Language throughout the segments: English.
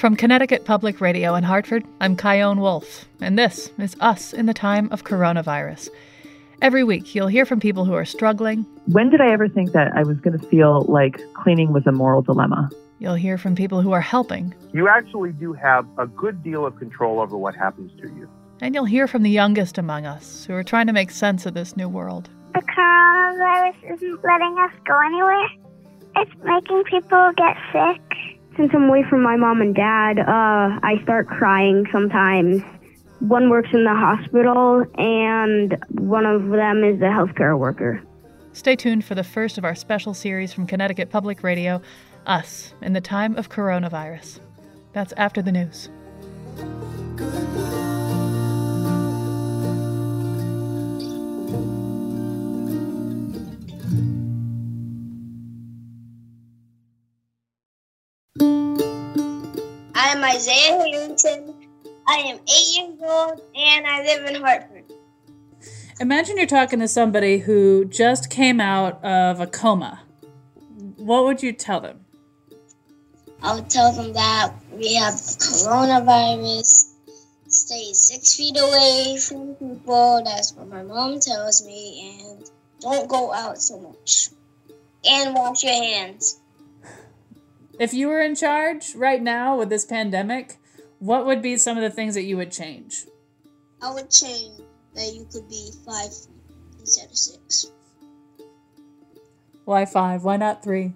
From Connecticut Public Radio in Hartford, I'm Chion Wolf, and this is Us in the Time of Coronavirus. Every week, you'll hear from people who are struggling. When did I ever think that I was going to feel like cleaning was a moral dilemma? You'll hear from people who are helping. You actually do have a good deal of control over what happens to you. And you'll hear from the youngest among us who are trying to make sense of this new world. The coronavirus isn't letting us go anywhere. It's making people get sick since I'm away from my mom and dad, uh, I start crying sometimes. One works in the hospital, and one of them is a healthcare worker. Stay tuned for the first of our special series from Connecticut Public Radio, Us in the Time of Coronavirus. That's after the news. I'm Isaiah Harrington. I am eight years old and I live in Hartford. Imagine you're talking to somebody who just came out of a coma. What would you tell them? I would tell them that we have coronavirus. Stay six feet away from people. That's what my mom tells me. And don't go out so much. And wash your hands. If you were in charge right now with this pandemic, what would be some of the things that you would change? I would change that you could be five instead of six. Why five? Why not three?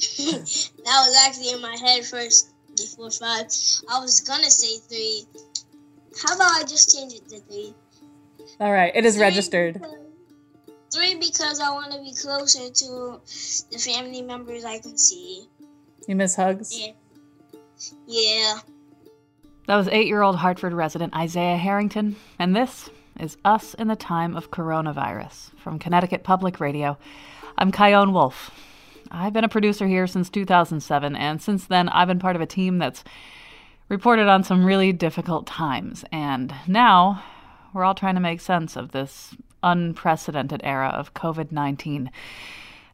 that was actually in my head first before five. I was gonna say three. How about I just change it to three? All right, it is Three registered. because- Three because I want to be closer to the family members I can see. You miss hugs? Yeah. Yeah. That was eight year old Hartford resident Isaiah Harrington, and this is Us in the Time of Coronavirus from Connecticut Public Radio. I'm Chion Wolf. I've been a producer here since 2007, and since then, I've been part of a team that's reported on some really difficult times. And now, we're all trying to make sense of this unprecedented era of COVID 19.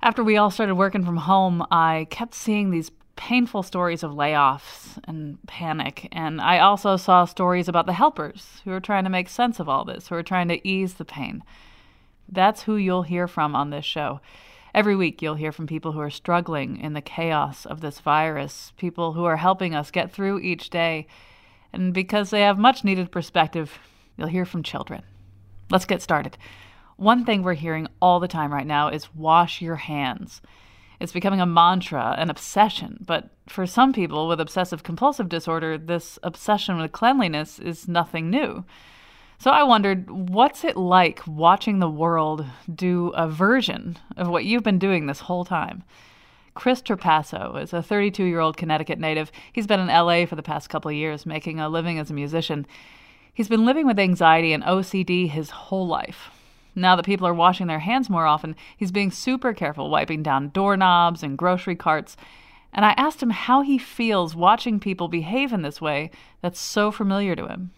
After we all started working from home, I kept seeing these painful stories of layoffs and panic. And I also saw stories about the helpers who are trying to make sense of all this, who are trying to ease the pain. That's who you'll hear from on this show. Every week, you'll hear from people who are struggling in the chaos of this virus, people who are helping us get through each day. And because they have much needed perspective, you'll hear from children. Let's get started. One thing we're hearing all the time right now is wash your hands. It's becoming a mantra, an obsession, but for some people with obsessive compulsive disorder, this obsession with cleanliness is nothing new. So I wondered, what's it like watching the world do a version of what you've been doing this whole time? Chris Trapasso is a 32 year old Connecticut native. He's been in LA for the past couple of years, making a living as a musician. He's been living with anxiety and OCD his whole life. Now that people are washing their hands more often, he's being super careful, wiping down doorknobs and grocery carts. And I asked him how he feels watching people behave in this way that's so familiar to him.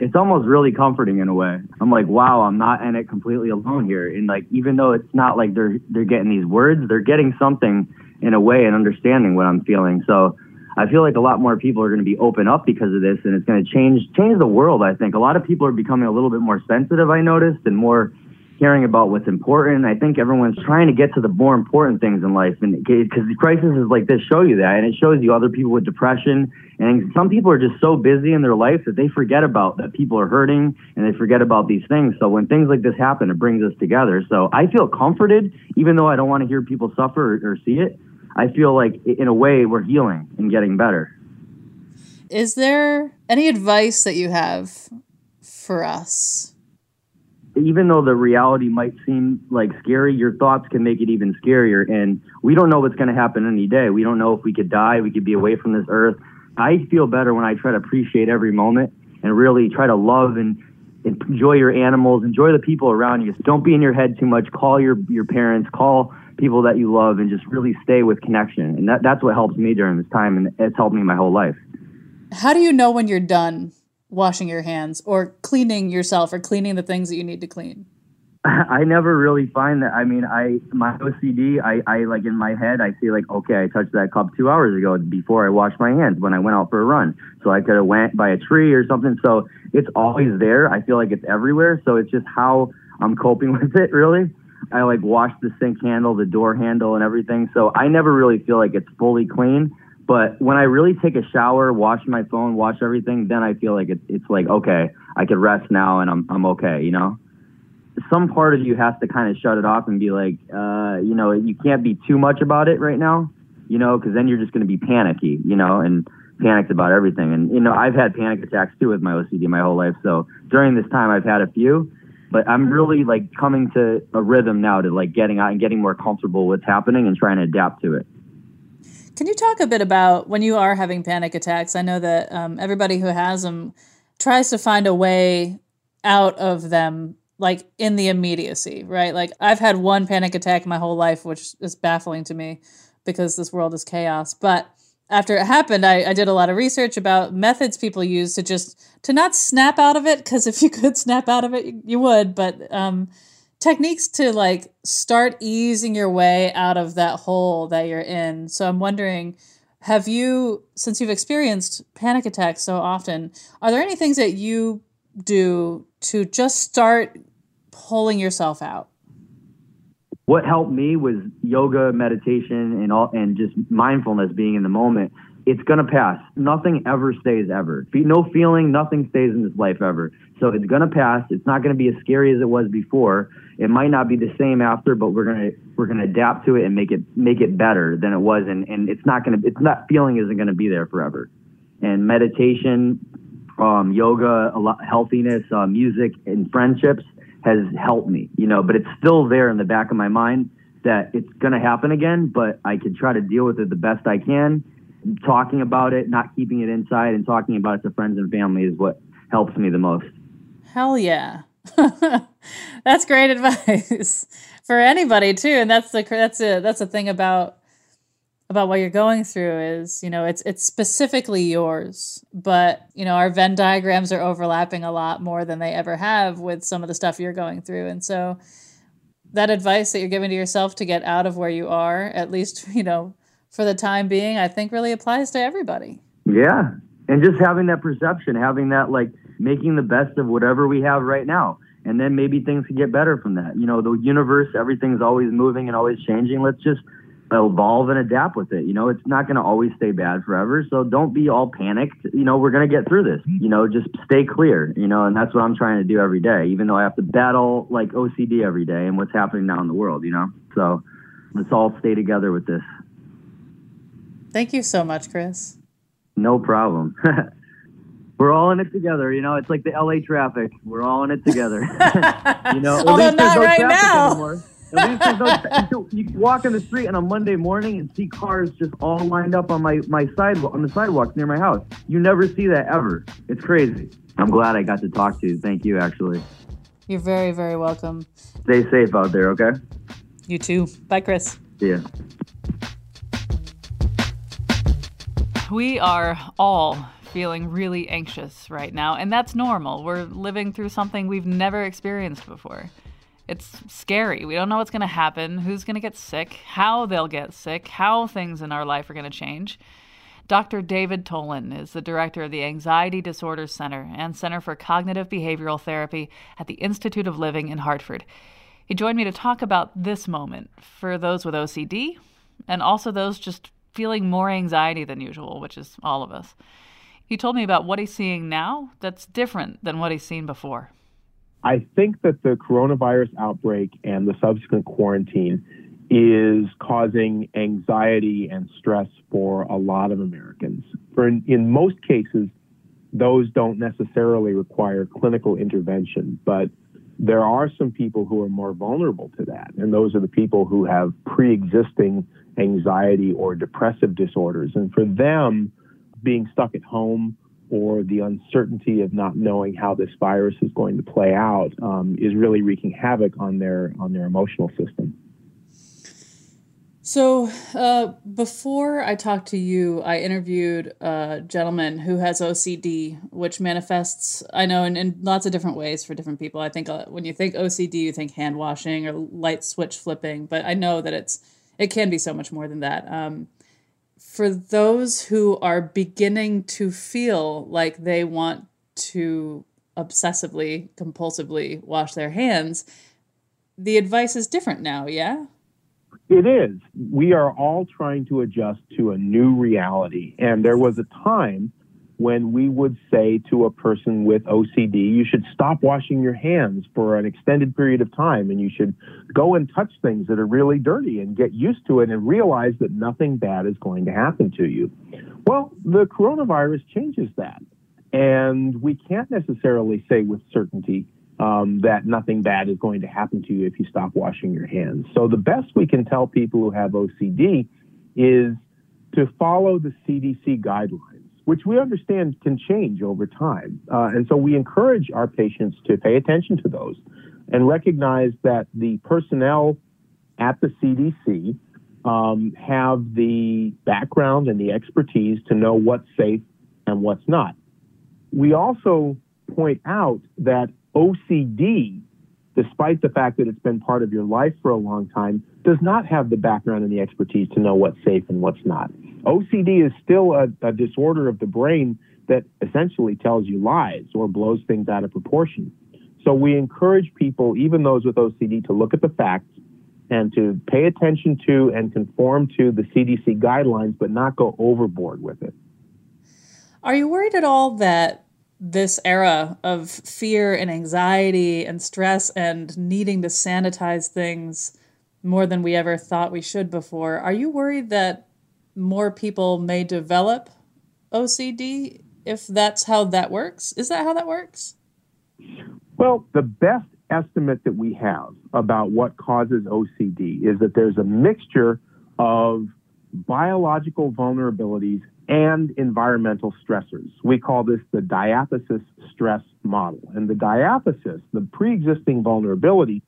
it's almost really comforting in a way. I'm like, wow, I'm not in it completely alone here. And like, even though it's not like they're they're getting these words, they're getting something in a way and understanding what I'm feeling. So I feel like a lot more people are going to be open up because of this, and it's going to change change the world. I think a lot of people are becoming a little bit more sensitive. I noticed and more caring about what's important. I think everyone's trying to get to the more important things in life, and because the crisis is like this show you that, and it shows you other people with depression, and some people are just so busy in their life that they forget about that people are hurting, and they forget about these things. So when things like this happen, it brings us together. So I feel comforted, even though I don't want to hear people suffer or, or see it. I feel like in a way we're healing and getting better. Is there any advice that you have for us? even though the reality might seem like scary, your thoughts can make it even scarier. And we don't know what's going to happen any day. We don't know if we could die, we could be away from this earth. I feel better when I try to appreciate every moment and really try to love and enjoy your animals, enjoy the people around you. Don't be in your head too much. Call your your parents, call people that you love, and just really stay with connection. And that that's what helps me during this time, and it's helped me my whole life. How do you know when you're done washing your hands or cleaning yourself or cleaning the things that you need to clean? I never really find that. I mean, I my OCD, I, I like in my head, I see like, okay, I touched that cup two hours ago before I washed my hands when I went out for a run. So I could have went by a tree or something. So it's always there. I feel like it's everywhere. So it's just how I'm coping with it, really. I like wash the sink handle, the door handle, and everything. So I never really feel like it's fully clean. But when I really take a shower, wash my phone, wash everything, then I feel like it's it's like okay, I could rest now and I'm I'm okay, you know some part of you has to kind of shut it off and be like, uh, you know, you can't be too much about it right now, you know, because then you're just going to be panicky, you know, and panicked about everything. And, you know, I've had panic attacks too with my OCD my whole life. So during this time, I've had a few, but I'm really like coming to a rhythm now to like getting out and getting more comfortable with what's happening and trying to adapt to it. Can you talk a bit about when you are having panic attacks? I know that um, everybody who has them tries to find a way out of them like in the immediacy, right? Like I've had one panic attack my whole life, which is baffling to me because this world is chaos. But after it happened, I, I did a lot of research about methods people use to just to not snap out of it, because if you could snap out of it, you, you would. But um, techniques to like start easing your way out of that hole that you're in. So I'm wondering, have you, since you've experienced panic attacks so often, are there any things that you do to just start pulling yourself out? What helped me was yoga, meditation, and all, and just mindfulness, being in the moment. It's gonna pass. Nothing ever stays ever. No feeling, nothing stays in this life ever. So it's gonna pass. It's not gonna be as scary as it was before. It might not be the same after, but we're gonna we're gonna adapt to it and make it make it better than it was. And and it's not gonna it's not feeling isn't gonna be there forever. And meditation, um, yoga, healthiness, uh, music, and friendships has helped me, you know, but it's still there in the back of my mind that it's going to happen again, but I can try to deal with it the best I can. Talking about it, not keeping it inside, and talking about it to friends and family is what helps me the most. Hell yeah. that's great advice for anybody too and that's the that's a that's a thing about about what you're going through is you know it's it's specifically yours but you know our venn diagrams are overlapping a lot more than they ever have with some of the stuff you're going through. And so that advice that you're giving to yourself to get out of where you are at least you know for the time being i think really applies to everybody. Yeah. And just having that perception having that like making the best of whatever we have right now. And then maybe things can get better from that. You know the universe everything's always moving and always changing. Let's just evolve and adapt with it. You know, it's not going to always stay bad forever. So don't be all panicked. You know, we're going to get through this. You know, just stay clear, you know, and that's what I'm trying to do every day, even though I have to battle like OCD every day and what's happening now in the world, you know? So let's all stay together with this. Thank you so much, Chris. No problem. we're all in it together. You know, it's like the LA traffic. We're all in it together. you know, although not no right now. Anymore. You walk in the street on a Monday morning and see cars just all lined up on my, my sidewalk on the sidewalks near my house. You never see that ever. It's crazy. I'm glad I got to talk to you. Thank you, actually. You're very, very welcome. Stay safe out there, okay? You too. Bye, Chris. See ya. We are all feeling really anxious right now, and that's normal. We're living through something we've never experienced before. It's scary. We don't know what's going to happen, who's going to get sick, how they'll get sick, how things in our life are going to change. Dr. David Tolin is the director of the Anxiety Disorders Center and Center for Cognitive Behavioral Therapy at the Institute of Living in Hartford. He joined me to talk about this moment for those with OCD and also those just feeling more anxiety than usual, which is all of us. He told me about what he's seeing now that's different than what he's seen before. I think that the coronavirus outbreak and the subsequent quarantine is causing anxiety and stress for a lot of Americans. For in, in most cases, those don't necessarily require clinical intervention, but there are some people who are more vulnerable to that, and those are the people who have pre-existing anxiety or depressive disorders. And for them, being stuck at home or the uncertainty of not knowing how this virus is going to play out um, is really wreaking havoc on their on their emotional system. So, uh, before I talked to you, I interviewed a gentleman who has OCD, which manifests, I know, in, in lots of different ways for different people. I think uh, when you think OCD, you think hand washing or light switch flipping, but I know that it's it can be so much more than that. Um, for those who are beginning to feel like they want to obsessively, compulsively wash their hands, the advice is different now, yeah? It is. We are all trying to adjust to a new reality. And there was a time when we would say to a person with OCD, you should stop washing your hands for an extended period of time and you should go and touch things that are really dirty and get used to it and realize that nothing bad is going to happen to you. Well, the coronavirus changes that. And we can't necessarily say with certainty um, that nothing bad is going to happen to you if you stop washing your hands. So the best we can tell people who have OCD is to follow the CDC guidelines, which we understand can change over time. Uh, and so we encourage our patients to pay attention to those and recognize that the personnel at the CDC um, have the background and the expertise to know what's safe and what's not. We also point out that OCD, despite the fact that it's been part of your life for a long time, does not have the background and the expertise to know what's safe and what's not. OCD is still a, a disorder of the brain that essentially tells you lies or blows things out of proportion. So we encourage people, even those with OCD, to look at the facts and to pay attention to and conform to the CDC guidelines, but not go overboard with it. Are you worried at all that this era of fear and anxiety and stress and needing to sanitize things more than we ever thought we should before. Are you worried that more people may develop OCD if that's how that works? Is that how that works? Well, the best estimate that we have about what causes OCD is that there's a mixture of biological vulnerabilities and environmental stressors. We call this the diathesis stress model. And the diathesis, the pre existing vulnerability,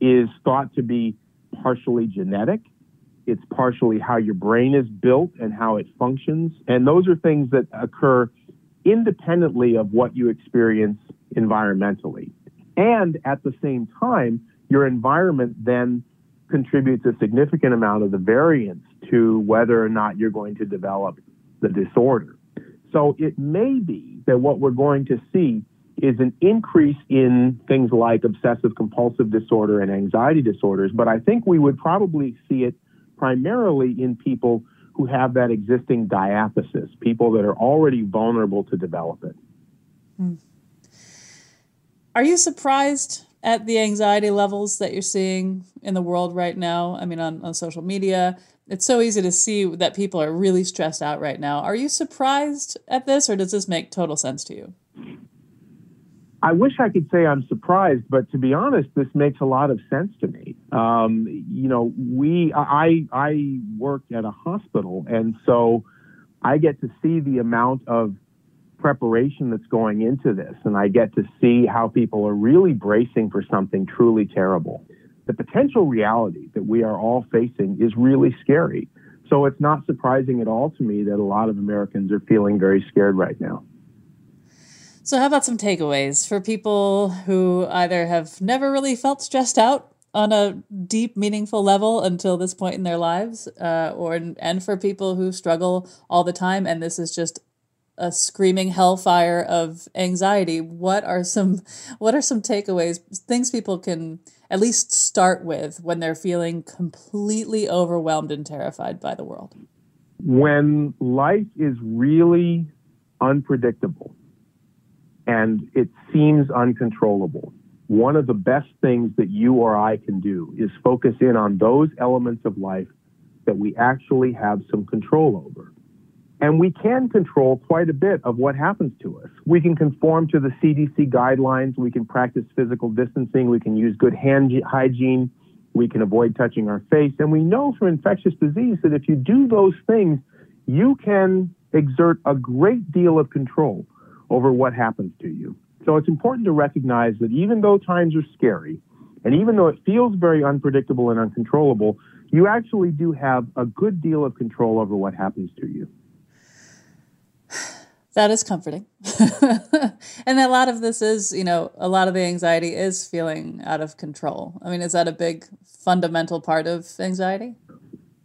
is thought to be partially genetic. It's partially how your brain is built and how it functions. And those are things that occur independently of what you experience environmentally. And at the same time, your environment then contributes a significant amount of the variance to whether or not you're going to develop the disorder. So it may be that what we're going to see is an increase in things like obsessive compulsive disorder and anxiety disorders, but I think we would probably see it primarily in people who have that existing diathesis, people that are already vulnerable to develop it. Hmm. Are you surprised at the anxiety levels that you're seeing in the world right now? I mean, on, on social media, it's so easy to see that people are really stressed out right now. Are you surprised at this, or does this make total sense to you? I wish I could say I'm surprised, but to be honest, this makes a lot of sense to me. Um, you know, we I I work at a hospital, and so I get to see the amount of preparation that's going into this, and I get to see how people are really bracing for something truly terrible the potential reality that we are all facing is really scary. So it's not surprising at all to me that a lot of Americans are feeling very scared right now. So, how about some takeaways for people who either have never really felt stressed out on a deep, meaningful level until this point in their lives, uh, or and for people who struggle all the time, and this is just a screaming hellfire of anxiety? What are some what are some takeaways? Things people can at least start with when they're feeling completely overwhelmed and terrified by the world? When life is really unpredictable and it seems uncontrollable, one of the best things that you or I can do is focus in on those elements of life that we actually have some control over. And we can control quite a bit of what happens to us. We can conform to the CDC guidelines. We can practice physical distancing. We can use good hand hygiene. We can avoid touching our face. And we know from infectious disease that if you do those things, you can exert a great deal of control over what happens to you. So it's important to recognize that even though times are scary, and even though it feels very unpredictable and uncontrollable, you actually do have a good deal of control over what happens to you. That is comforting. and a lot of this is, you know, a lot of the anxiety is feeling out of control. I mean, is that a big fundamental part of anxiety?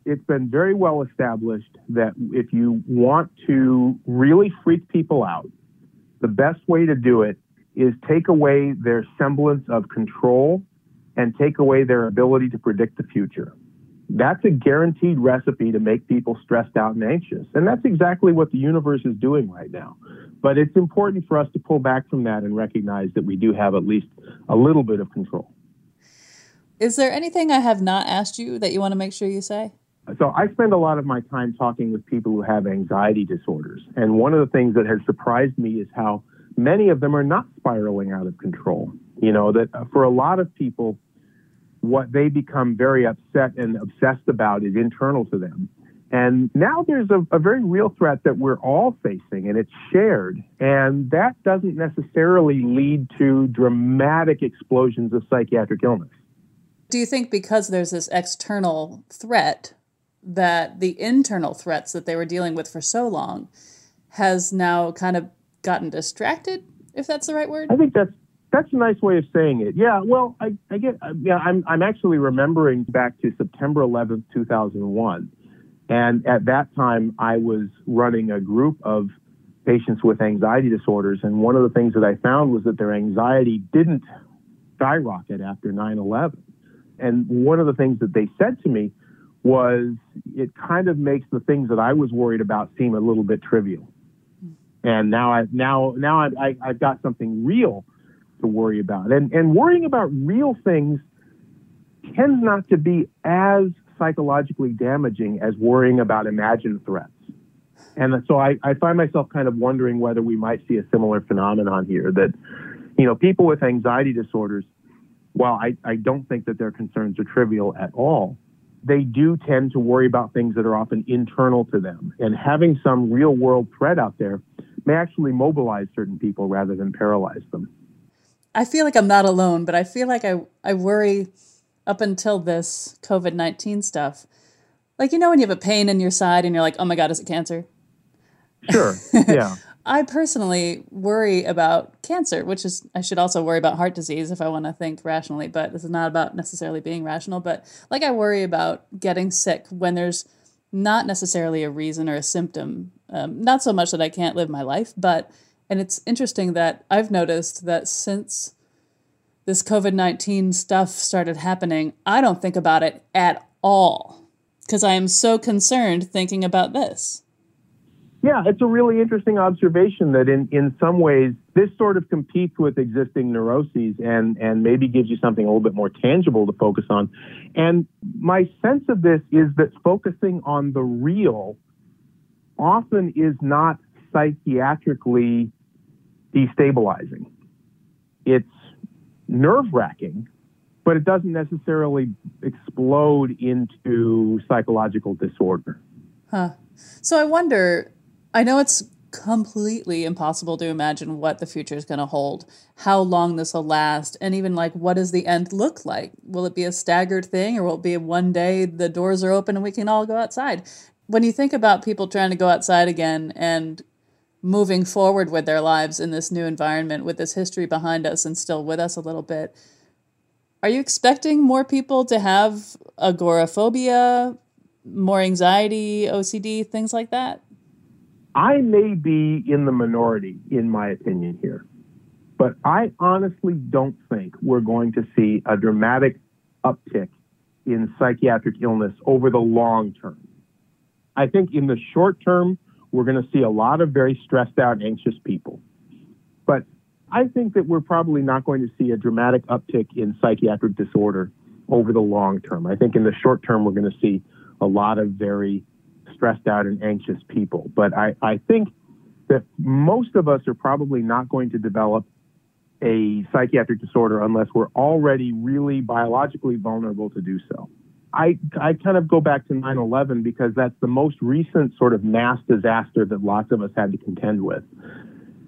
It's been very well established that if you want to really freak people out, the best way to do it is take away their semblance of control and take away their ability to predict the future. That's a guaranteed recipe to make people stressed out and anxious. And that's exactly what the universe is doing right now. But it's important for us to pull back from that and recognize that we do have at least a little bit of control. Is there anything I have not asked you that you want to make sure you say? So I spend a lot of my time talking with people who have anxiety disorders. And one of the things that has surprised me is how many of them are not spiraling out of control. You know, that uh, for a lot of people, what they become very upset and obsessed about is internal to them. And now there's a, a, very real threat that we're all facing, and it's shared. And that doesn't necessarily lead to dramatic explosions of psychiatric illness. Do you think because there's this external threat, that the internal threats that they were dealing with for so long has now kind of gotten distracted, if that's the right word? I think that's that's a nice way of saying it. Yeah, well, I, I get, yeah, I'm, I'm actually remembering back to September 11th, 2001. And at that time, I was running a group of patients with anxiety disorders. And one of the things that I found was that their anxiety didn't skyrocket after 9 11. And one of the things that they said to me was it kind of makes the things that I was worried about seem a little bit trivial. And now I now now I, I, I've got something real to worry about. And, and worrying about real things tends not to be as psychologically damaging as worrying about imagined threats. And so I, I find myself kind of wondering whether we might see a similar phenomenon here that, you know, people with anxiety disorders, while I, I don't think that their concerns are trivial at all, they do tend to worry about things that are often internal to them. And having some real world threat out there may actually mobilize certain people rather than paralyze them. I feel like I'm not alone, but I feel like I, I worry up until this COVID 19 stuff. Like, you know, when you have a pain in your side and you're like, oh my God, is it cancer? Sure. Yeah. I personally worry about cancer, which is, I should also worry about heart disease if I want to think rationally, but this is not about necessarily being rational. But like, I worry about getting sick when there's not necessarily a reason or a symptom. Um, not so much that I can't live my life, but and it's interesting that I've noticed that since this COVID 19 stuff started happening, I don't think about it at all because I am so concerned thinking about this. Yeah, it's a really interesting observation that in, in some ways this sort of competes with existing neuroses and, and maybe gives you something a little bit more tangible to focus on. And my sense of this is that focusing on the real often is not psychiatrically destabilizing. It's nerve wracking, but it doesn't necessarily explode into psychological disorder. Huh. So I wonder, I know it's completely impossible to imagine what the future is going to hold, how long this will last, and even like what does the end look like? Will it be a staggered thing or will it be one day the doors are open and we can all go outside? When you think about people trying to go outside again and moving forward with their lives in this new environment with this history behind us and still with us a little bit. Are you expecting more people to have agoraphobia, more anxiety, OCD, things like that? I may be in the minority, in my opinion, here. But I honestly don't think we're going to see a dramatic uptick in psychiatric illness over the long term. I think in the short term, we're going to see a lot of very stressed out, anxious people. But I think that we're probably not going to see a dramatic uptick in psychiatric disorder over the long term. I think in the short term, we're going to see a lot of very stressed out and anxious people. But I, I think that most of us are probably not going to develop a psychiatric disorder unless we're already really biologically vulnerable to do so. I, I kind of go back to 9 11 because that's the most recent sort of mass disaster that lots of us had to contend with.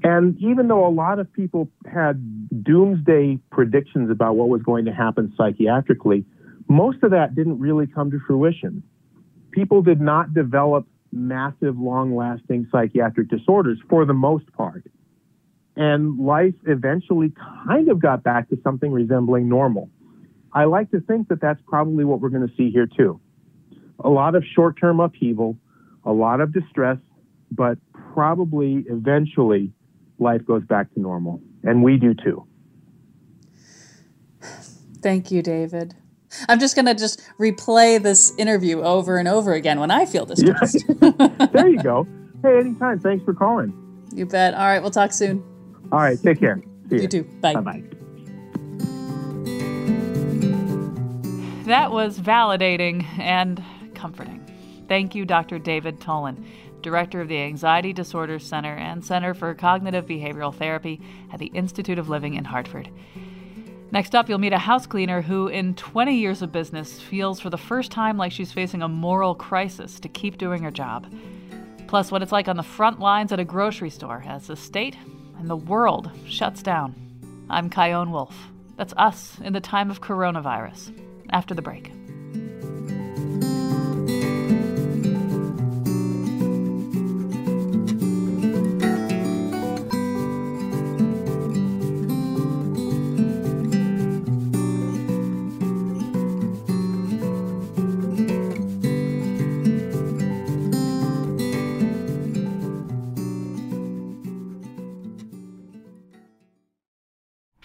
And even though a lot of people had doomsday predictions about what was going to happen psychiatrically, most of that didn't really come to fruition. People did not develop massive, long lasting psychiatric disorders for the most part. And life eventually kind of got back to something resembling normal. I like to think that that's probably what we're going to see here too. A lot of short term upheaval, a lot of distress, but probably eventually life goes back to normal. And we do too. Thank you, David. I'm just going to just replay this interview over and over again when I feel distressed. there you go. Hey, anytime. Thanks for calling. You bet. All right, we'll talk soon. All right, take care. See you. you too. Bye. Bye-bye. That was validating and comforting. Thank you, Dr. David Tolin, Director of the Anxiety Disorders Center and Center for Cognitive Behavioral Therapy at the Institute of Living in Hartford. Next up, you'll meet a house cleaner who, in 20 years of business, feels for the first time like she's facing a moral crisis to keep doing her job. Plus, what it's like on the front lines at a grocery store as the state and the world shuts down. I'm Chion Wolf. That's us in the time of coronavirus. After the break.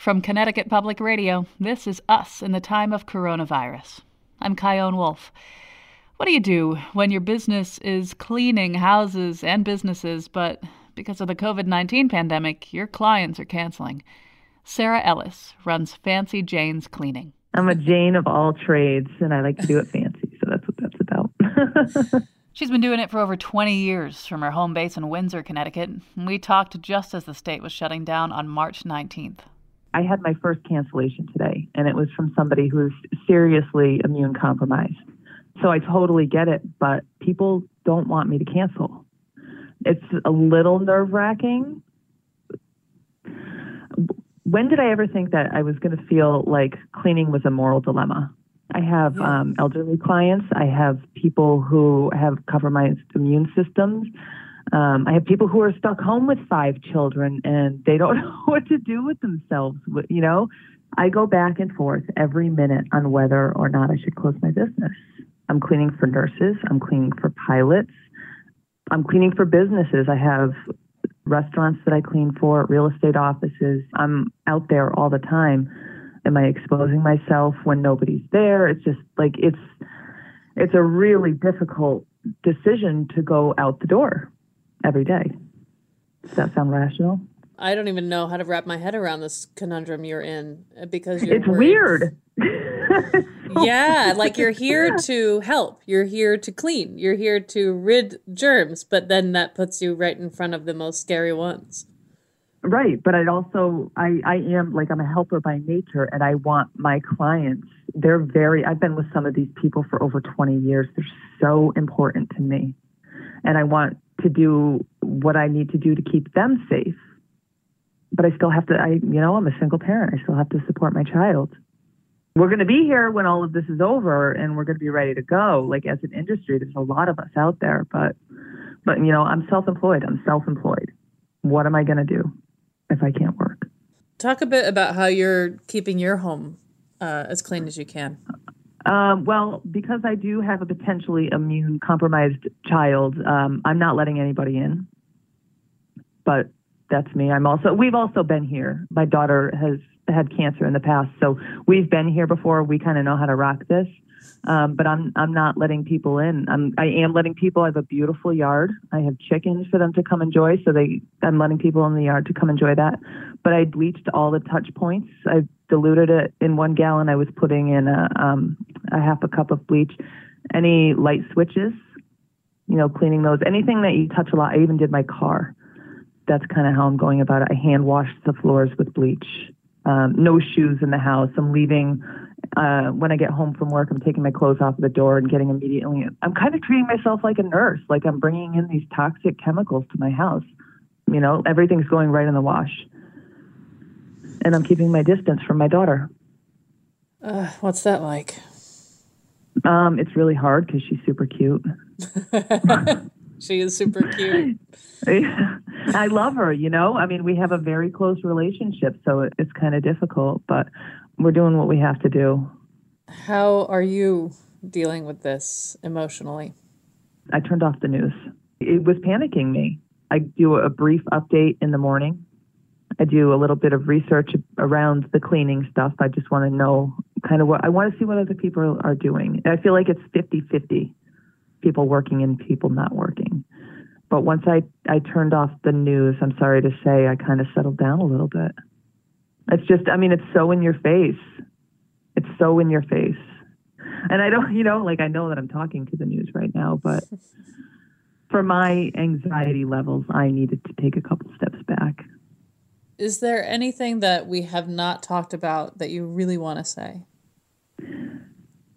From Connecticut Public Radio, this is Us in the Time of Coronavirus. I'm Chion Wolf. What do you do when your business is cleaning houses and businesses, but because of the COVID 19 pandemic, your clients are canceling? Sarah Ellis runs Fancy Jane's Cleaning. I'm a Jane of all trades, and I like to do it fancy, so that's what that's about. She's been doing it for over 20 years from her home base in Windsor, Connecticut. We talked just as the state was shutting down on March 19th. I had my first cancellation today, and it was from somebody who's seriously immune compromised. So I totally get it, but people don't want me to cancel. It's a little nerve wracking. When did I ever think that I was going to feel like cleaning was a moral dilemma? I have um, elderly clients. I have people who have compromised immune systems. Um, I have people who are stuck home with five children and they don't know what to do with themselves. You know, I go back and forth every minute on whether or not I should close my business. I'm cleaning for nurses. I'm cleaning for pilots. I'm cleaning for businesses. I have restaurants that I clean for, real estate offices. I'm out there all the time. Am I exposing myself when nobody's there? It's just like it's it's a really difficult decision to go out the door every day. Does that sound rational? I don't even know how to wrap my head around this conundrum you're in uh, because it's weird. yeah, like you're here to help. You're here to clean. You're here to rid germs, but then that puts you right in front of the most scary ones. Right, but I'd also I I am like I'm a helper by nature and I want my clients they're very I've been with some of these people for over 20 years. They're so important to me. And I want to do what I need to do to keep them safe. But I still have to, I, you know, I'm a single parent. I still have to support my child. We're going to be here when all of this is over and we're going to be ready to go. Like as an industry, there's a lot of us out there, but, but, you know, I'm self employed. I'm self employed. What am I going to do if I can't work? Talk a bit about how you're keeping your home uh, as clean as you can. Um, well, because I do have a potentially immune compromised child, um, I'm not letting anybody in. But that's me. I'm also, we've also been here. My daughter has had cancer in the past, so we've been here before. We kind of know how to rock this. Um, but I'm I'm not letting people in. I'm I am letting people. I have a beautiful yard. I have chickens for them to come enjoy. So they I'm letting people in the yard to come enjoy that. But I bleached all the touch points. I diluted it in one gallon. I was putting in a um, a half a cup of bleach. Any light switches, you know, cleaning those. Anything that you touch a lot. I even did my car. That's kind of how I'm going about it. I hand washed the floors with bleach. Um, no shoes in the house. I'm leaving uh, when I get home from work, I'm taking my clothes off the door and getting immediately. I'm kind of treating myself like a nurse, like I'm bringing in these toxic chemicals to my house. You know, everything's going right in the wash. And I'm keeping my distance from my daughter. Uh, what's that like? Um, it's really hard because she's super cute. she is super cute. I love her, you know? I mean, we have a very close relationship, so it's kind of difficult, but we're doing what we have to do. How are you dealing with this emotionally? I turned off the news. It was panicking me. I do a brief update in the morning. I do a little bit of research around the cleaning stuff. I just want to know kind of what I want to see what other people are doing. I feel like it's 50 50 people working and people not working. But once I, I turned off the news, I'm sorry to say, I kind of settled down a little bit. It's just, I mean, it's so in your face. It's so in your face. And I don't, you know, like I know that I'm talking to the news right now, but for my anxiety levels, I needed to take a couple steps back. Is there anything that we have not talked about that you really want to say?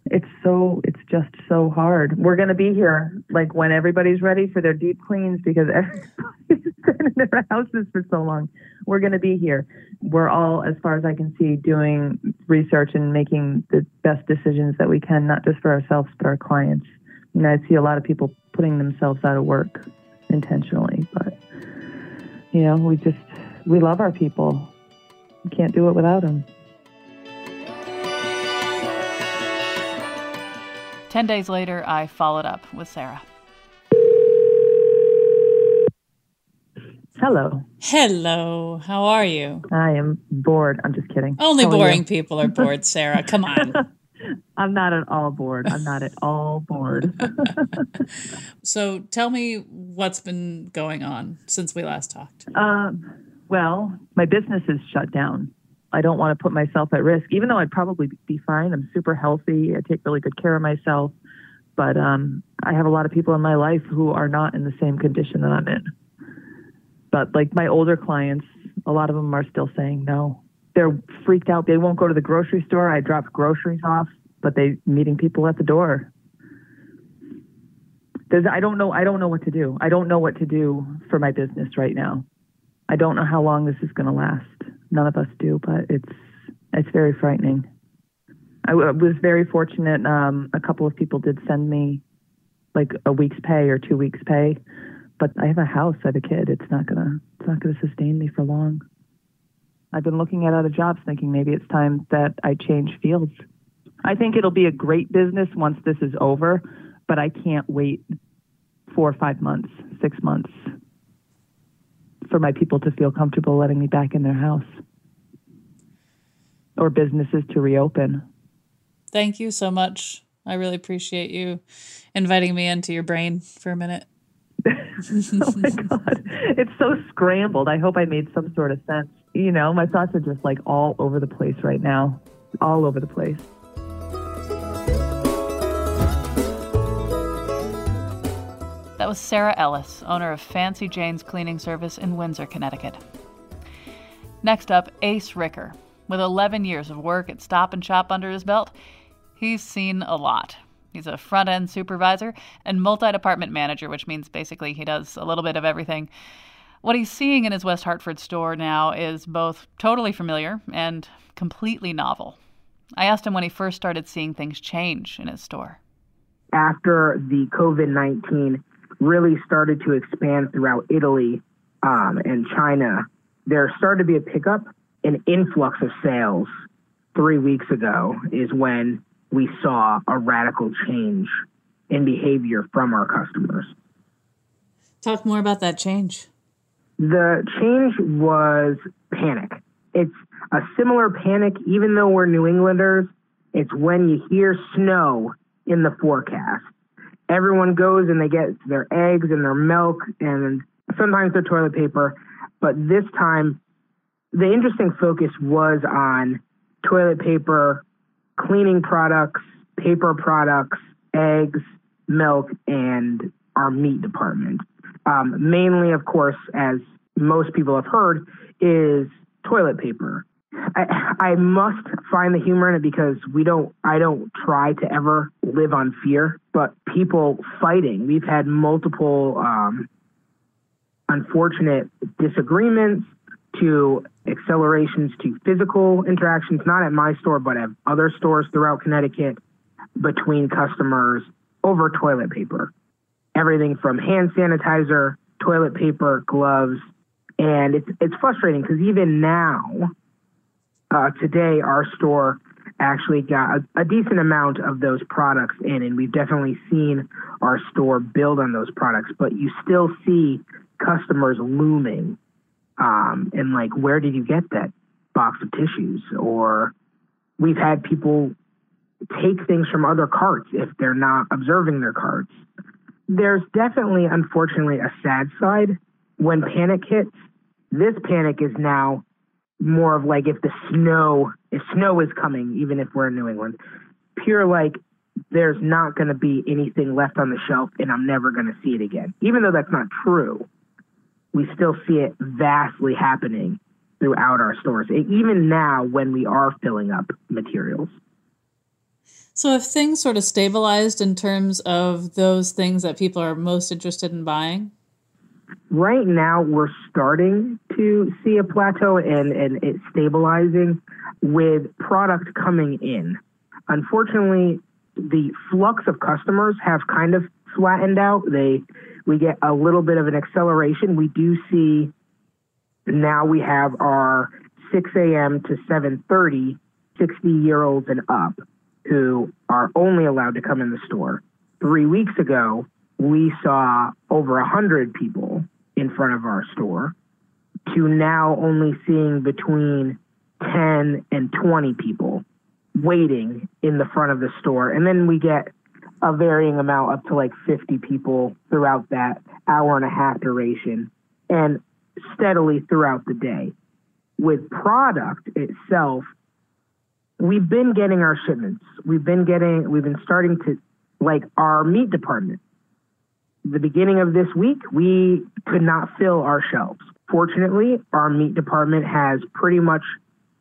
It's so it's just so hard. We're going to be here like when everybody's ready for their deep cleans because everybody's been in their houses for so long. We're going to be here. We're all, as far as I can see, doing research and making the best decisions that we can, not just for ourselves but our clients. Know, I see a lot of people putting themselves out of work intentionally, but you know, we just we love our people. We can't do it without them. Ten days later, I followed up with Sarah. Hello. Hello. How are you? I am bored. I'm just kidding. Only How boring you? people are bored, Sarah. Come on. I'm not at all bored. I'm not at all bored. so tell me what's been going on since we last talked. um, well, my business is shut down. I don't want to put myself at risk, even though I'd probably be fine. I'm super healthy. I take really good care of myself. But um, I have a lot of people in my life who are not in the same condition that I'm in. But like my older clients, a lot of them are still saying no. They're freaked out. They won't go to the grocery store. I dropped groceries off, but they meeting people at the door. There's, I don't know. I don't know what to do. I don't know what to do for my business right now. I don't know how long this is going to last. None of us do, but it's it's very frightening. I was very fortunate. Um, a couple of people did send me like a week's pay or two weeks' pay, but I have a house. I have a kid. It's not gonna it's not gonna sustain me for long. I've been looking at other jobs, thinking maybe it's time that I change fields. I think it'll be a great business once this is over, but I can't wait four or five months, six months for my people to feel comfortable letting me back in their house or businesses to reopen. Thank you so much. I really appreciate you inviting me into your brain for a minute. oh my God. It's so scrambled. I hope I made some sort of sense. You know, my thoughts are just like all over the place right now, all over the place. Was Sarah Ellis, owner of Fancy Jane's Cleaning Service in Windsor, Connecticut. Next up, Ace Ricker. With 11 years of work at Stop and Shop under his belt, he's seen a lot. He's a front end supervisor and multi department manager, which means basically he does a little bit of everything. What he's seeing in his West Hartford store now is both totally familiar and completely novel. I asked him when he first started seeing things change in his store. after the COVID 19 really started to expand throughout Italy um, and China, there started to be a pickup, an influx of sales three weeks ago is when we saw a radical change in behavior from our customers. Talk more about that change. The change was panic. It's a similar panic, even though we're New Englanders. It's when you hear snow in the forecast. Everyone goes and they get their eggs and their milk and sometimes their toilet paper. But this time, the interesting focus was on toilet paper, cleaning products, paper products, eggs, milk, and our meat department. Um, mainly, of course, as most people have heard, is toilet paper. I, I must find the humor in it because we don't. I don't try to ever live on fear, but people fighting. We've had multiple um, unfortunate disagreements to accelerations to physical interactions, not at my store, but at other stores throughout Connecticut between customers over toilet paper. Everything from hand sanitizer, toilet paper, gloves. And it's, it's frustrating because even now, uh, today, our store actually got a, a, decent amount of those products in, and we've definitely seen our store build on those products. But you still see customers looming, um, and like, where did you get that box of tissues? Or we've had people take things from other carts if they're not observing their carts. There's definitely, unfortunately, a sad side when panic hits. This panic is now more of like if the snow if snow is coming, even if we're in New England, pure like there's not going to be anything left on the shelf and I'm never going to see it again. Even though that's not true, we still see it vastly happening throughout our stores, even now when we are filling up materials. So, if things sort of stabilized in terms of those things that people are most interested in buying? Right now we're starting to see a plateau and, and it stabilizing with product coming in. Unfortunately, the flux of customers have kind of flattened out. They we get a little bit of an acceleration. We do see now we have our 6 a.m. to 7:30 60 year olds and up who are only allowed to come in the store. Three weeks ago, we saw over 100 people in front of our store to now only seeing between 10 and 20 people waiting in the front of the store. And then we get a varying amount up to like 50 people throughout that hour and a half duration and steadily throughout the day. With product itself, we've been getting our shipments. We've been getting, we've been starting to, like our meat department the beginning of this week, we could not fill our shelves. Fortunately, our meat department has pretty much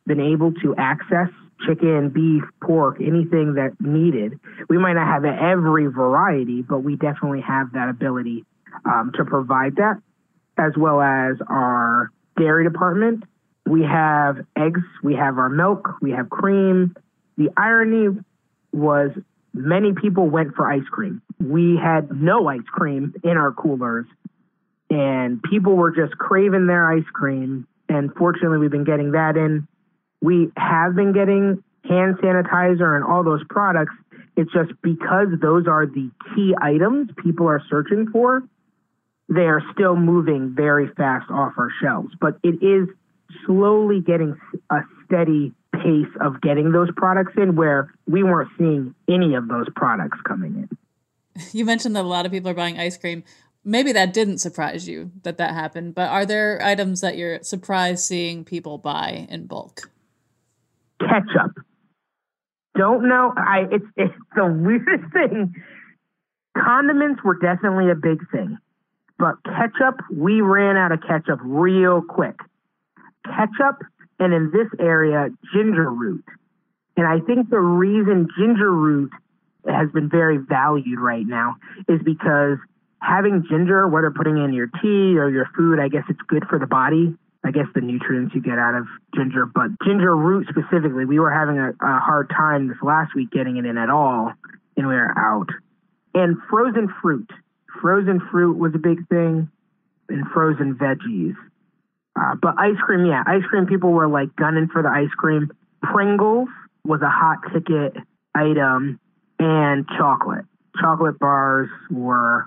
been able to access chicken, beef, pork, anything that needed. We might not have every variety, but we definitely have that ability um, to provide that, as well as our dairy department. We have eggs, we have our milk, we have cream. The irony was many people went for ice cream. We had no ice cream in our coolers, and people were just craving their ice cream. And fortunately, we've been getting that in. We have been getting hand sanitizer and all those products. It's just because those are the key items people are searching for, they are still moving very fast off our shelves. But it is slowly getting a steady pace of getting those products in where we weren't seeing any of those products coming in. You mentioned that a lot of people are buying ice cream. Maybe that didn't surprise you that that happened, but are there items that you're surprised seeing people buy in bulk? Ketchup. Don't know. I it's it's the weirdest thing. Condiments were definitely a big thing, but ketchup, we ran out of ketchup real quick. Ketchup and in this area, ginger root. And I think the reason ginger root has been very valued right now is because having ginger, whether putting in your tea or your food, I guess it's good for the body. I guess the nutrients you get out of ginger, but ginger root specifically, we were having a, a hard time this last week getting it in at all, and we were out. And frozen fruit. Frozen fruit was a big thing, and frozen veggies. Uh, but ice cream, yeah, ice cream. People were like gunning for the ice cream. Pringles was a hot ticket item, and chocolate. Chocolate bars were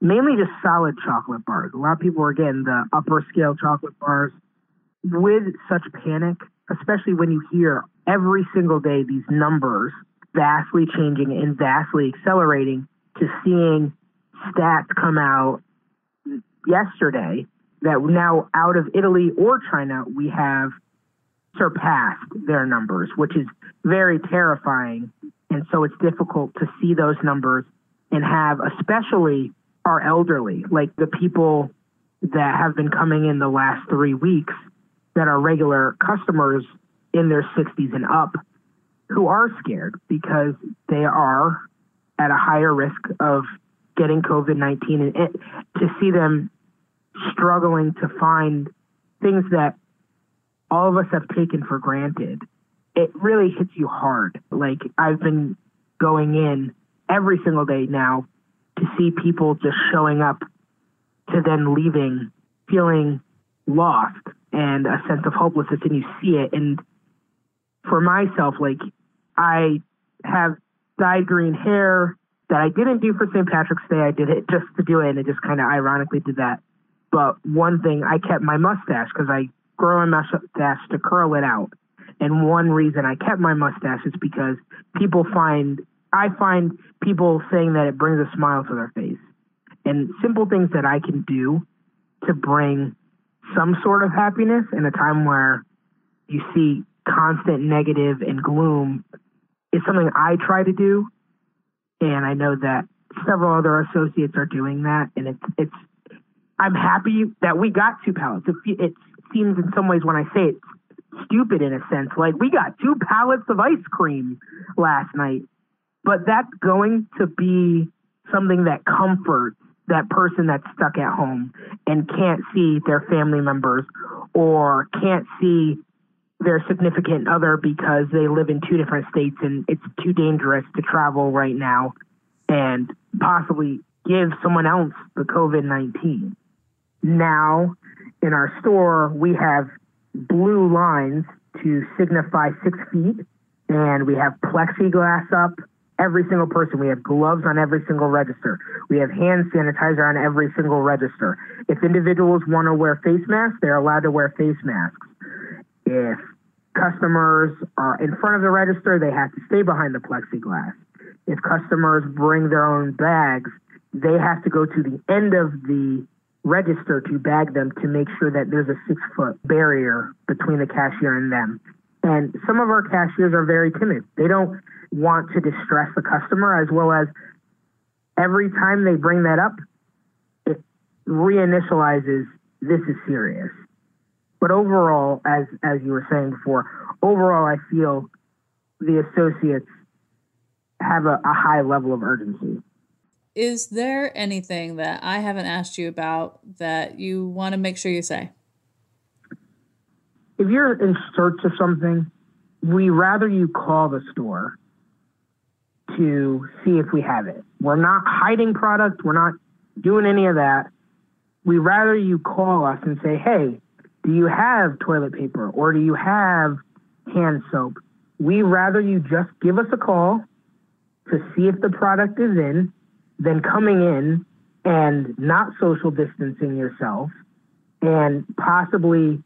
mainly just solid chocolate bars. A lot of people were getting the upper scale chocolate bars. With such panic, especially when you hear every single day these numbers vastly changing and vastly accelerating, to seeing stats come out yesterday that now out of Italy or China, we have surpassed their numbers, which is very terrifying. And so it's difficult to see those numbers and have, especially our elderly, like the people that have been coming in the last three weeks that are regular customers in their 60s and up who are scared because they are at a higher risk of getting COVID 19. And it, to see them struggling to find things that all of us have taken for granted, it really hits you hard. Like I've been going in every single day now to see people just showing up to then leaving feeling lost and a sense of hopelessness and you see it and for myself like I have dyed green hair that I didn't do for St. Patrick's Day. I did it just to do it and it just kind of ironically did that. But one thing I kept my mustache because I grow my mustache to curl it out. And one reason I kept my mustache is because people find I find people saying that it brings a smile to their face. And simple things that I can do to bring some sort of happiness in a time where you see constant negative and gloom is something I try to do. And I know that several other associates are doing that. And it's, it's, I'm happy that we got two pallets. It, it seems in some ways when I say it stupid in a sense, like we got two pallets of ice cream last night but that's going to be something that comforts that person that's stuck at home and can't see their family members or can't see their significant other because they live in two different states and it's too dangerous to travel right now and possibly give someone else the COVID 19. Now, in our store, we have blue lines to signify six feet, and we have plexiglass up every single person. We have gloves on every single register. We have hand sanitizer on every single register. If individuals want to wear face masks, they're allowed to wear face masks. If customers are in front of the register, they have to stay behind the plexiglass. If customers bring their own bags, they have to go to the end of the register to bag them to make sure that there's a six foot barrier between the cashier and them. And some of our cashiers are very timid. They don't want to distress the customer, as well as every time they bring that up, it reinitializes this is serious. But overall, as as you were saying before, overall, I feel the associates have a, a high level of urgency. Is there anything that I haven't asked you about that you want to make sure you say? If you're in search of something, we rather you call the store to see if we have it. We're not hiding product. We're not doing any of that. We rather you call us and say, hey, do you have toilet paper or do you have hand soap? We rather you just give us a call to see if the product is in than coming in and not social distancing yourself and possibly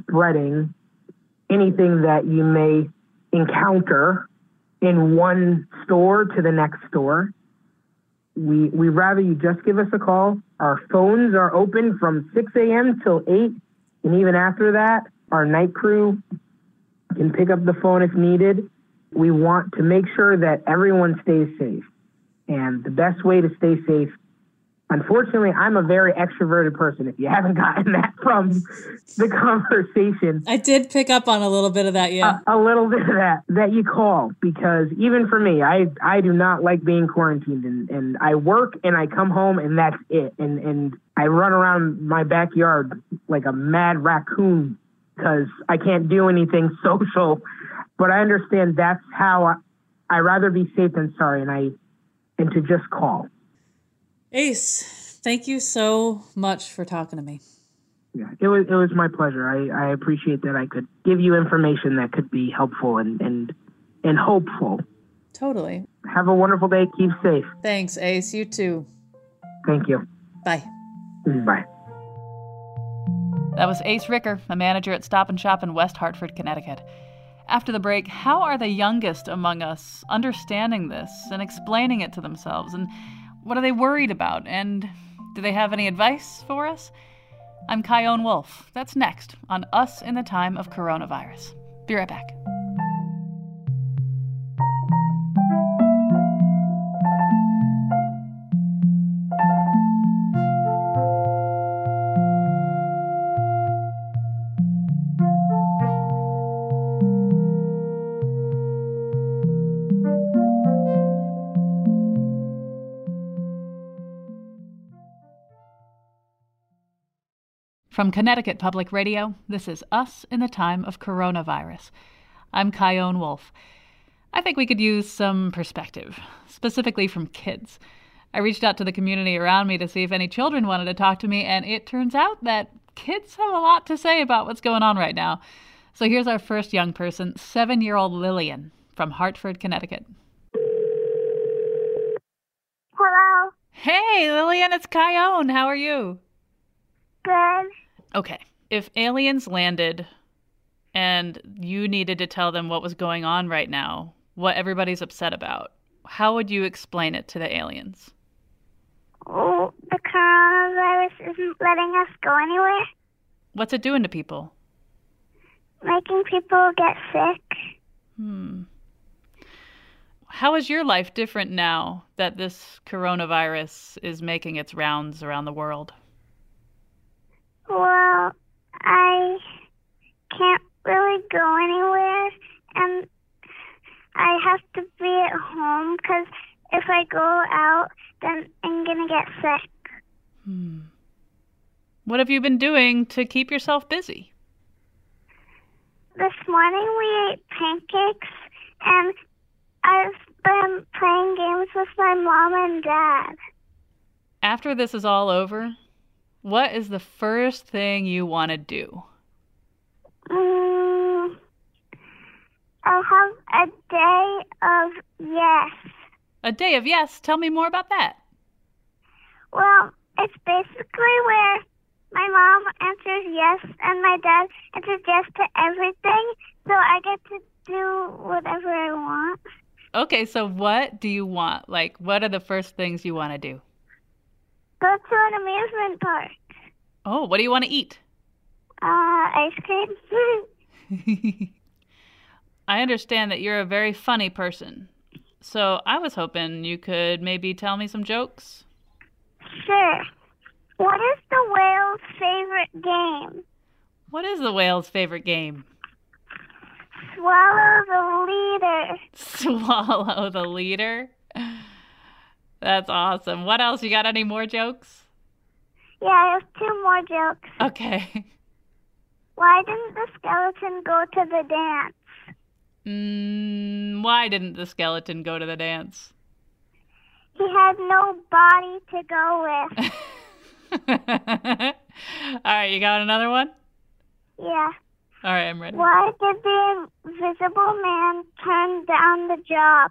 spreading anything that you may encounter in one store to the next store. We we rather you just give us a call. Our phones are open from 6 a.m. till 8, and even after that, our night crew can pick up the phone if needed. We want to make sure that everyone stays safe. And the best way to stay safe Unfortunately, I'm a very extroverted person. If you haven't gotten that from the conversation, I did pick up on a little bit of that. Yeah, a, a, little bit of that that you call because even for me, I I do not like being quarantined, and, and I work and I come home and that's it, and and I run around my backyard like a mad raccoon because I can't do anything social. But I understand that's how I, I rather be safe than sorry, and I and to just call. Ace, thank you so much for talking to me. Yeah, it was it was my pleasure. I, I appreciate that I could give you information that could be helpful and and and hopeful. Totally. Have a wonderful day. Keep safe. Thanks, Ace. You too. Thank you. Bye. Mm, bye. That was Ace Ricker, a manager at Stop and Shop in West Hartford, Connecticut. After the break, how are the youngest among us understanding this and explaining it to themselves? And what are they worried about? And do they have any advice for us? I'm Chion Wolf. That's next on Us in the Time of Coronavirus. Be right back. From Connecticut Public Radio, this is Us in the Time of Coronavirus. I'm Chion Wolf. I think we could use some perspective, specifically from kids. I reached out to the community around me to see if any children wanted to talk to me, and it turns out that kids have a lot to say about what's going on right now. So here's our first young person, seven year old Lillian from Hartford, Connecticut. Hello. Hey, Lillian, it's Chion. How are you? Good. Okay. If aliens landed and you needed to tell them what was going on right now, what everybody's upset about, how would you explain it to the aliens? Oh, the coronavirus isn't letting us go anywhere, What's it doing to people? making people get sick. Hmm. How is your life different now that this coronavirus is making its rounds around the world? Well, I can't really go anywhere, and I have to be at home because if I go out, then I'm gonna get sick. Hmm. What have you been doing to keep yourself busy? This morning we ate pancakes, and I've been playing games with my mom and dad. After this is all over, what is the first thing you want to do? Mm, I have a day of yes. A day of yes. Tell me more about that. Well, it's basically where my mom answers yes and my dad answers yes to everything, so I get to do whatever I want. Okay, so what do you want? Like, what are the first things you want to do? Go to an amusement park. Oh, what do you want to eat? Uh, ice cream. I understand that you're a very funny person. So I was hoping you could maybe tell me some jokes. sure. What is the whale's favorite game? What is the whale's favorite game? Swallow the leader. Swallow the leader. That's awesome. What else? You got any more jokes? Yeah, I have two more jokes. Okay. Why didn't the skeleton go to the dance? Mm, why didn't the skeleton go to the dance? He had no body to go with. All right, you got another one? yeah. All right, I'm ready. Why did the invisible man turn down the job?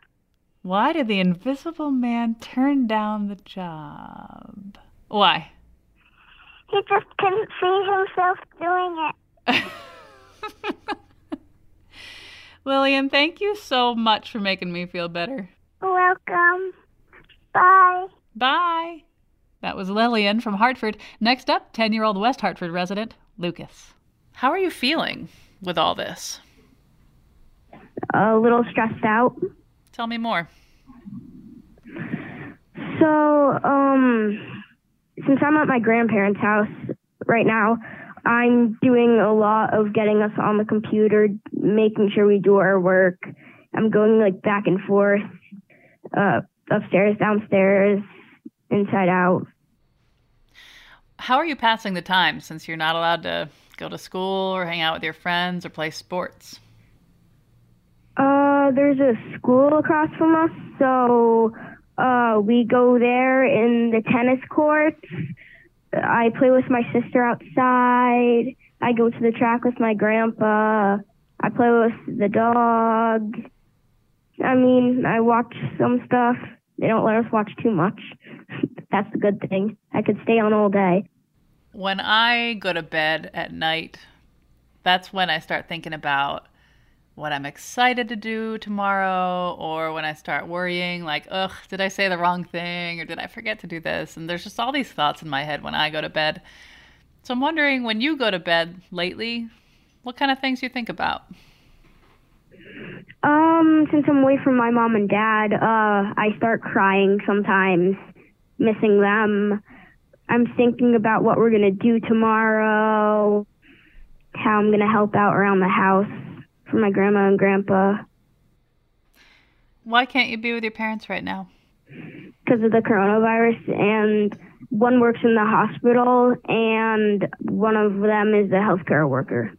Why did the invisible man turn down the job? Why? He just couldn't see himself doing it. Lillian, thank you so much for making me feel better. Welcome. Bye. Bye. That was Lillian from Hartford. Next up, 10 year old West Hartford resident, Lucas. How are you feeling with all this? A little stressed out. Tell me more. So, um, since I'm at my grandparents' house right now, I'm doing a lot of getting us on the computer, making sure we do our work. I'm going like back and forth, uh, upstairs, downstairs, inside out. How are you passing the time since you're not allowed to go to school or hang out with your friends or play sports? Uh, there's a school across from us, so uh, we go there in the tennis courts. I play with my sister outside. I go to the track with my grandpa. I play with the dog. I mean, I watch some stuff. They don't let us watch too much. That's the good thing. I could stay on all day. When I go to bed at night, that's when I start thinking about what I'm excited to do tomorrow, or when I start worrying, like, ugh, did I say the wrong thing, or did I forget to do this? And there's just all these thoughts in my head when I go to bed. So I'm wondering when you go to bed lately, what kind of things you think about? Um, since I'm away from my mom and dad, uh, I start crying sometimes, missing them. I'm thinking about what we're gonna do tomorrow, how I'm gonna help out around the house for my grandma and grandpa Why can't you be with your parents right now? because of the coronavirus and one works in the hospital, and one of them is a healthcare worker.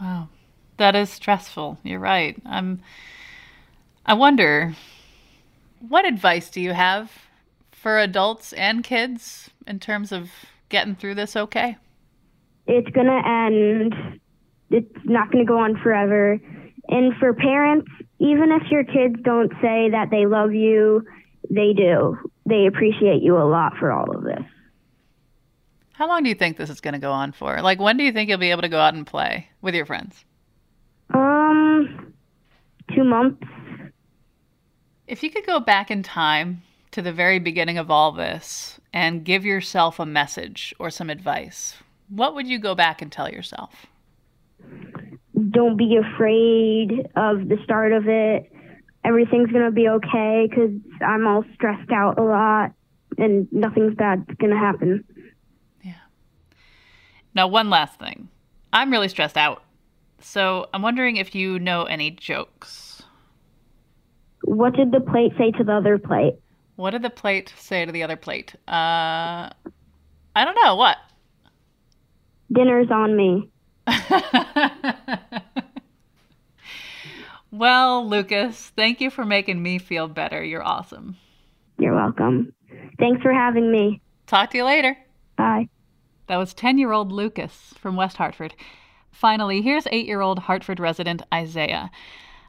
Wow. That is stressful. You're right. I'm I wonder what advice do you have for adults and kids in terms of getting through this okay? It's going to end. It's not going to go on forever. And for parents, even if your kids don't say that they love you, they do. They appreciate you a lot for all of this. How long do you think this is going to go on for? Like, when do you think you'll be able to go out and play with your friends? Um, two months. If you could go back in time to the very beginning of all this and give yourself a message or some advice, what would you go back and tell yourself? Don't be afraid of the start of it. Everything's going to be okay because I'm all stressed out a lot and nothing's bad's going to happen. Yeah. Now, one last thing. I'm really stressed out. So I'm wondering if you know any jokes. What did the plate say to the other plate? What did the plate say to the other plate? Uh, I don't know. What? Dinner's on me. Well, Lucas, thank you for making me feel better. You're awesome. You're welcome. Thanks for having me. Talk to you later. Bye. That was 10 year old Lucas from West Hartford. Finally, here's 8 year old Hartford resident Isaiah.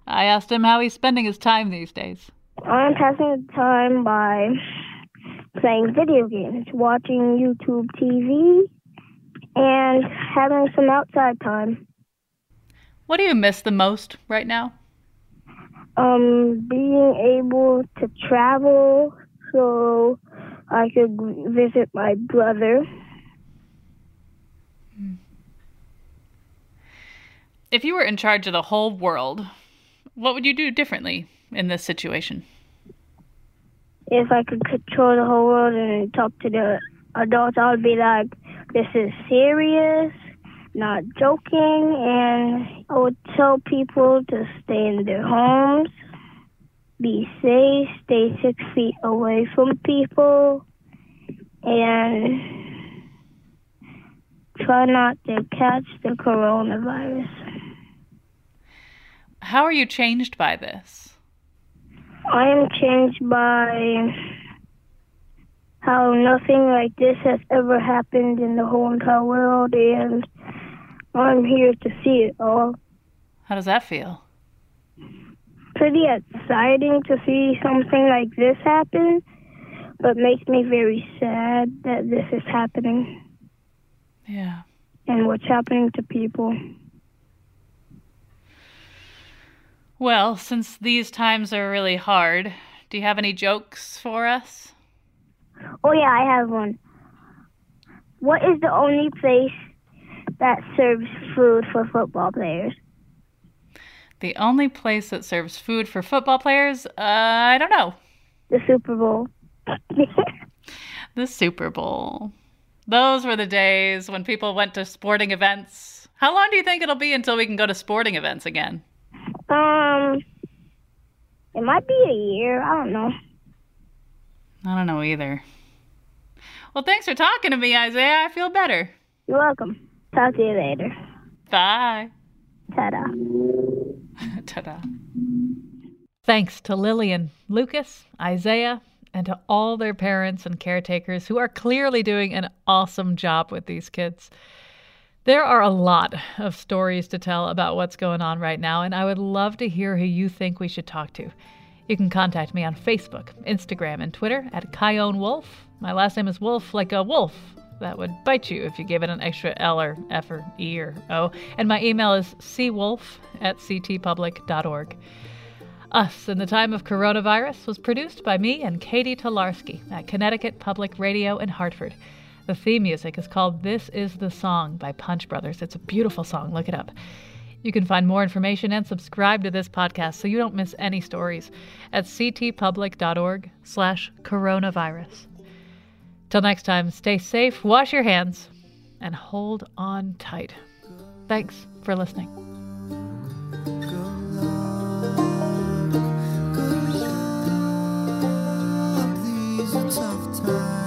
I asked him how he's spending his time these days. I'm passing the time by playing video games, watching YouTube TV, and having some outside time. What do you miss the most right now? Um, being able to travel so I could visit my brother. If you were in charge of the whole world, what would you do differently in this situation? If I could control the whole world and talk to the adults, I would be like, this is serious, not joking, and I would tell people to stay in their homes, be safe, stay six feet away from people, and try not to catch the coronavirus. How are you changed by this? I am changed by how nothing like this has ever happened in the whole entire world, and I'm here to see it all. How does that feel? Pretty exciting to see something like this happen, but makes me very sad that this is happening Yeah. and what's happening to people. Well, since these times are really hard, do you have any jokes for us? Oh, yeah, I have one. What is the only place that serves food for football players? The only place that serves food for football players? Uh, I don't know. The Super Bowl. The Super Bowl. Those were the days when people went to sporting events. How long do you think it'll be until we can go to sporting events again? Um, it might be a year. I don't know. I don't know either. Well, thanks for talking to me, Isaiah. I feel better. You're welcome. Talk to you later. Bye. Ta-da. Ta-da. Thanks to Lillian, Lucas, Isaiah, and to all their parents and caretakers who are clearly doing an awesome job with these kids. There are a lot of stories to tell about what's going on right now, and I would love to hear who you think we should talk to. You can contact me on Facebook, Instagram, and Twitter at Chion Wolf. My last name is Wolf, like a wolf that would bite you if you gave it an extra L or F or E or O. And my email is cwolf at ctpublic.org. Us in the Time of Coronavirus was produced by me and Katie Tolarski at Connecticut Public Radio in Hartford. The theme music is called This Is the Song by Punch Brothers. It's a beautiful song. Look it up. You can find more information and subscribe to this podcast so you don't miss any stories at ctpublic.org slash coronavirus. Till next time, stay safe, wash your hands, and hold on tight. Thanks for listening. tough.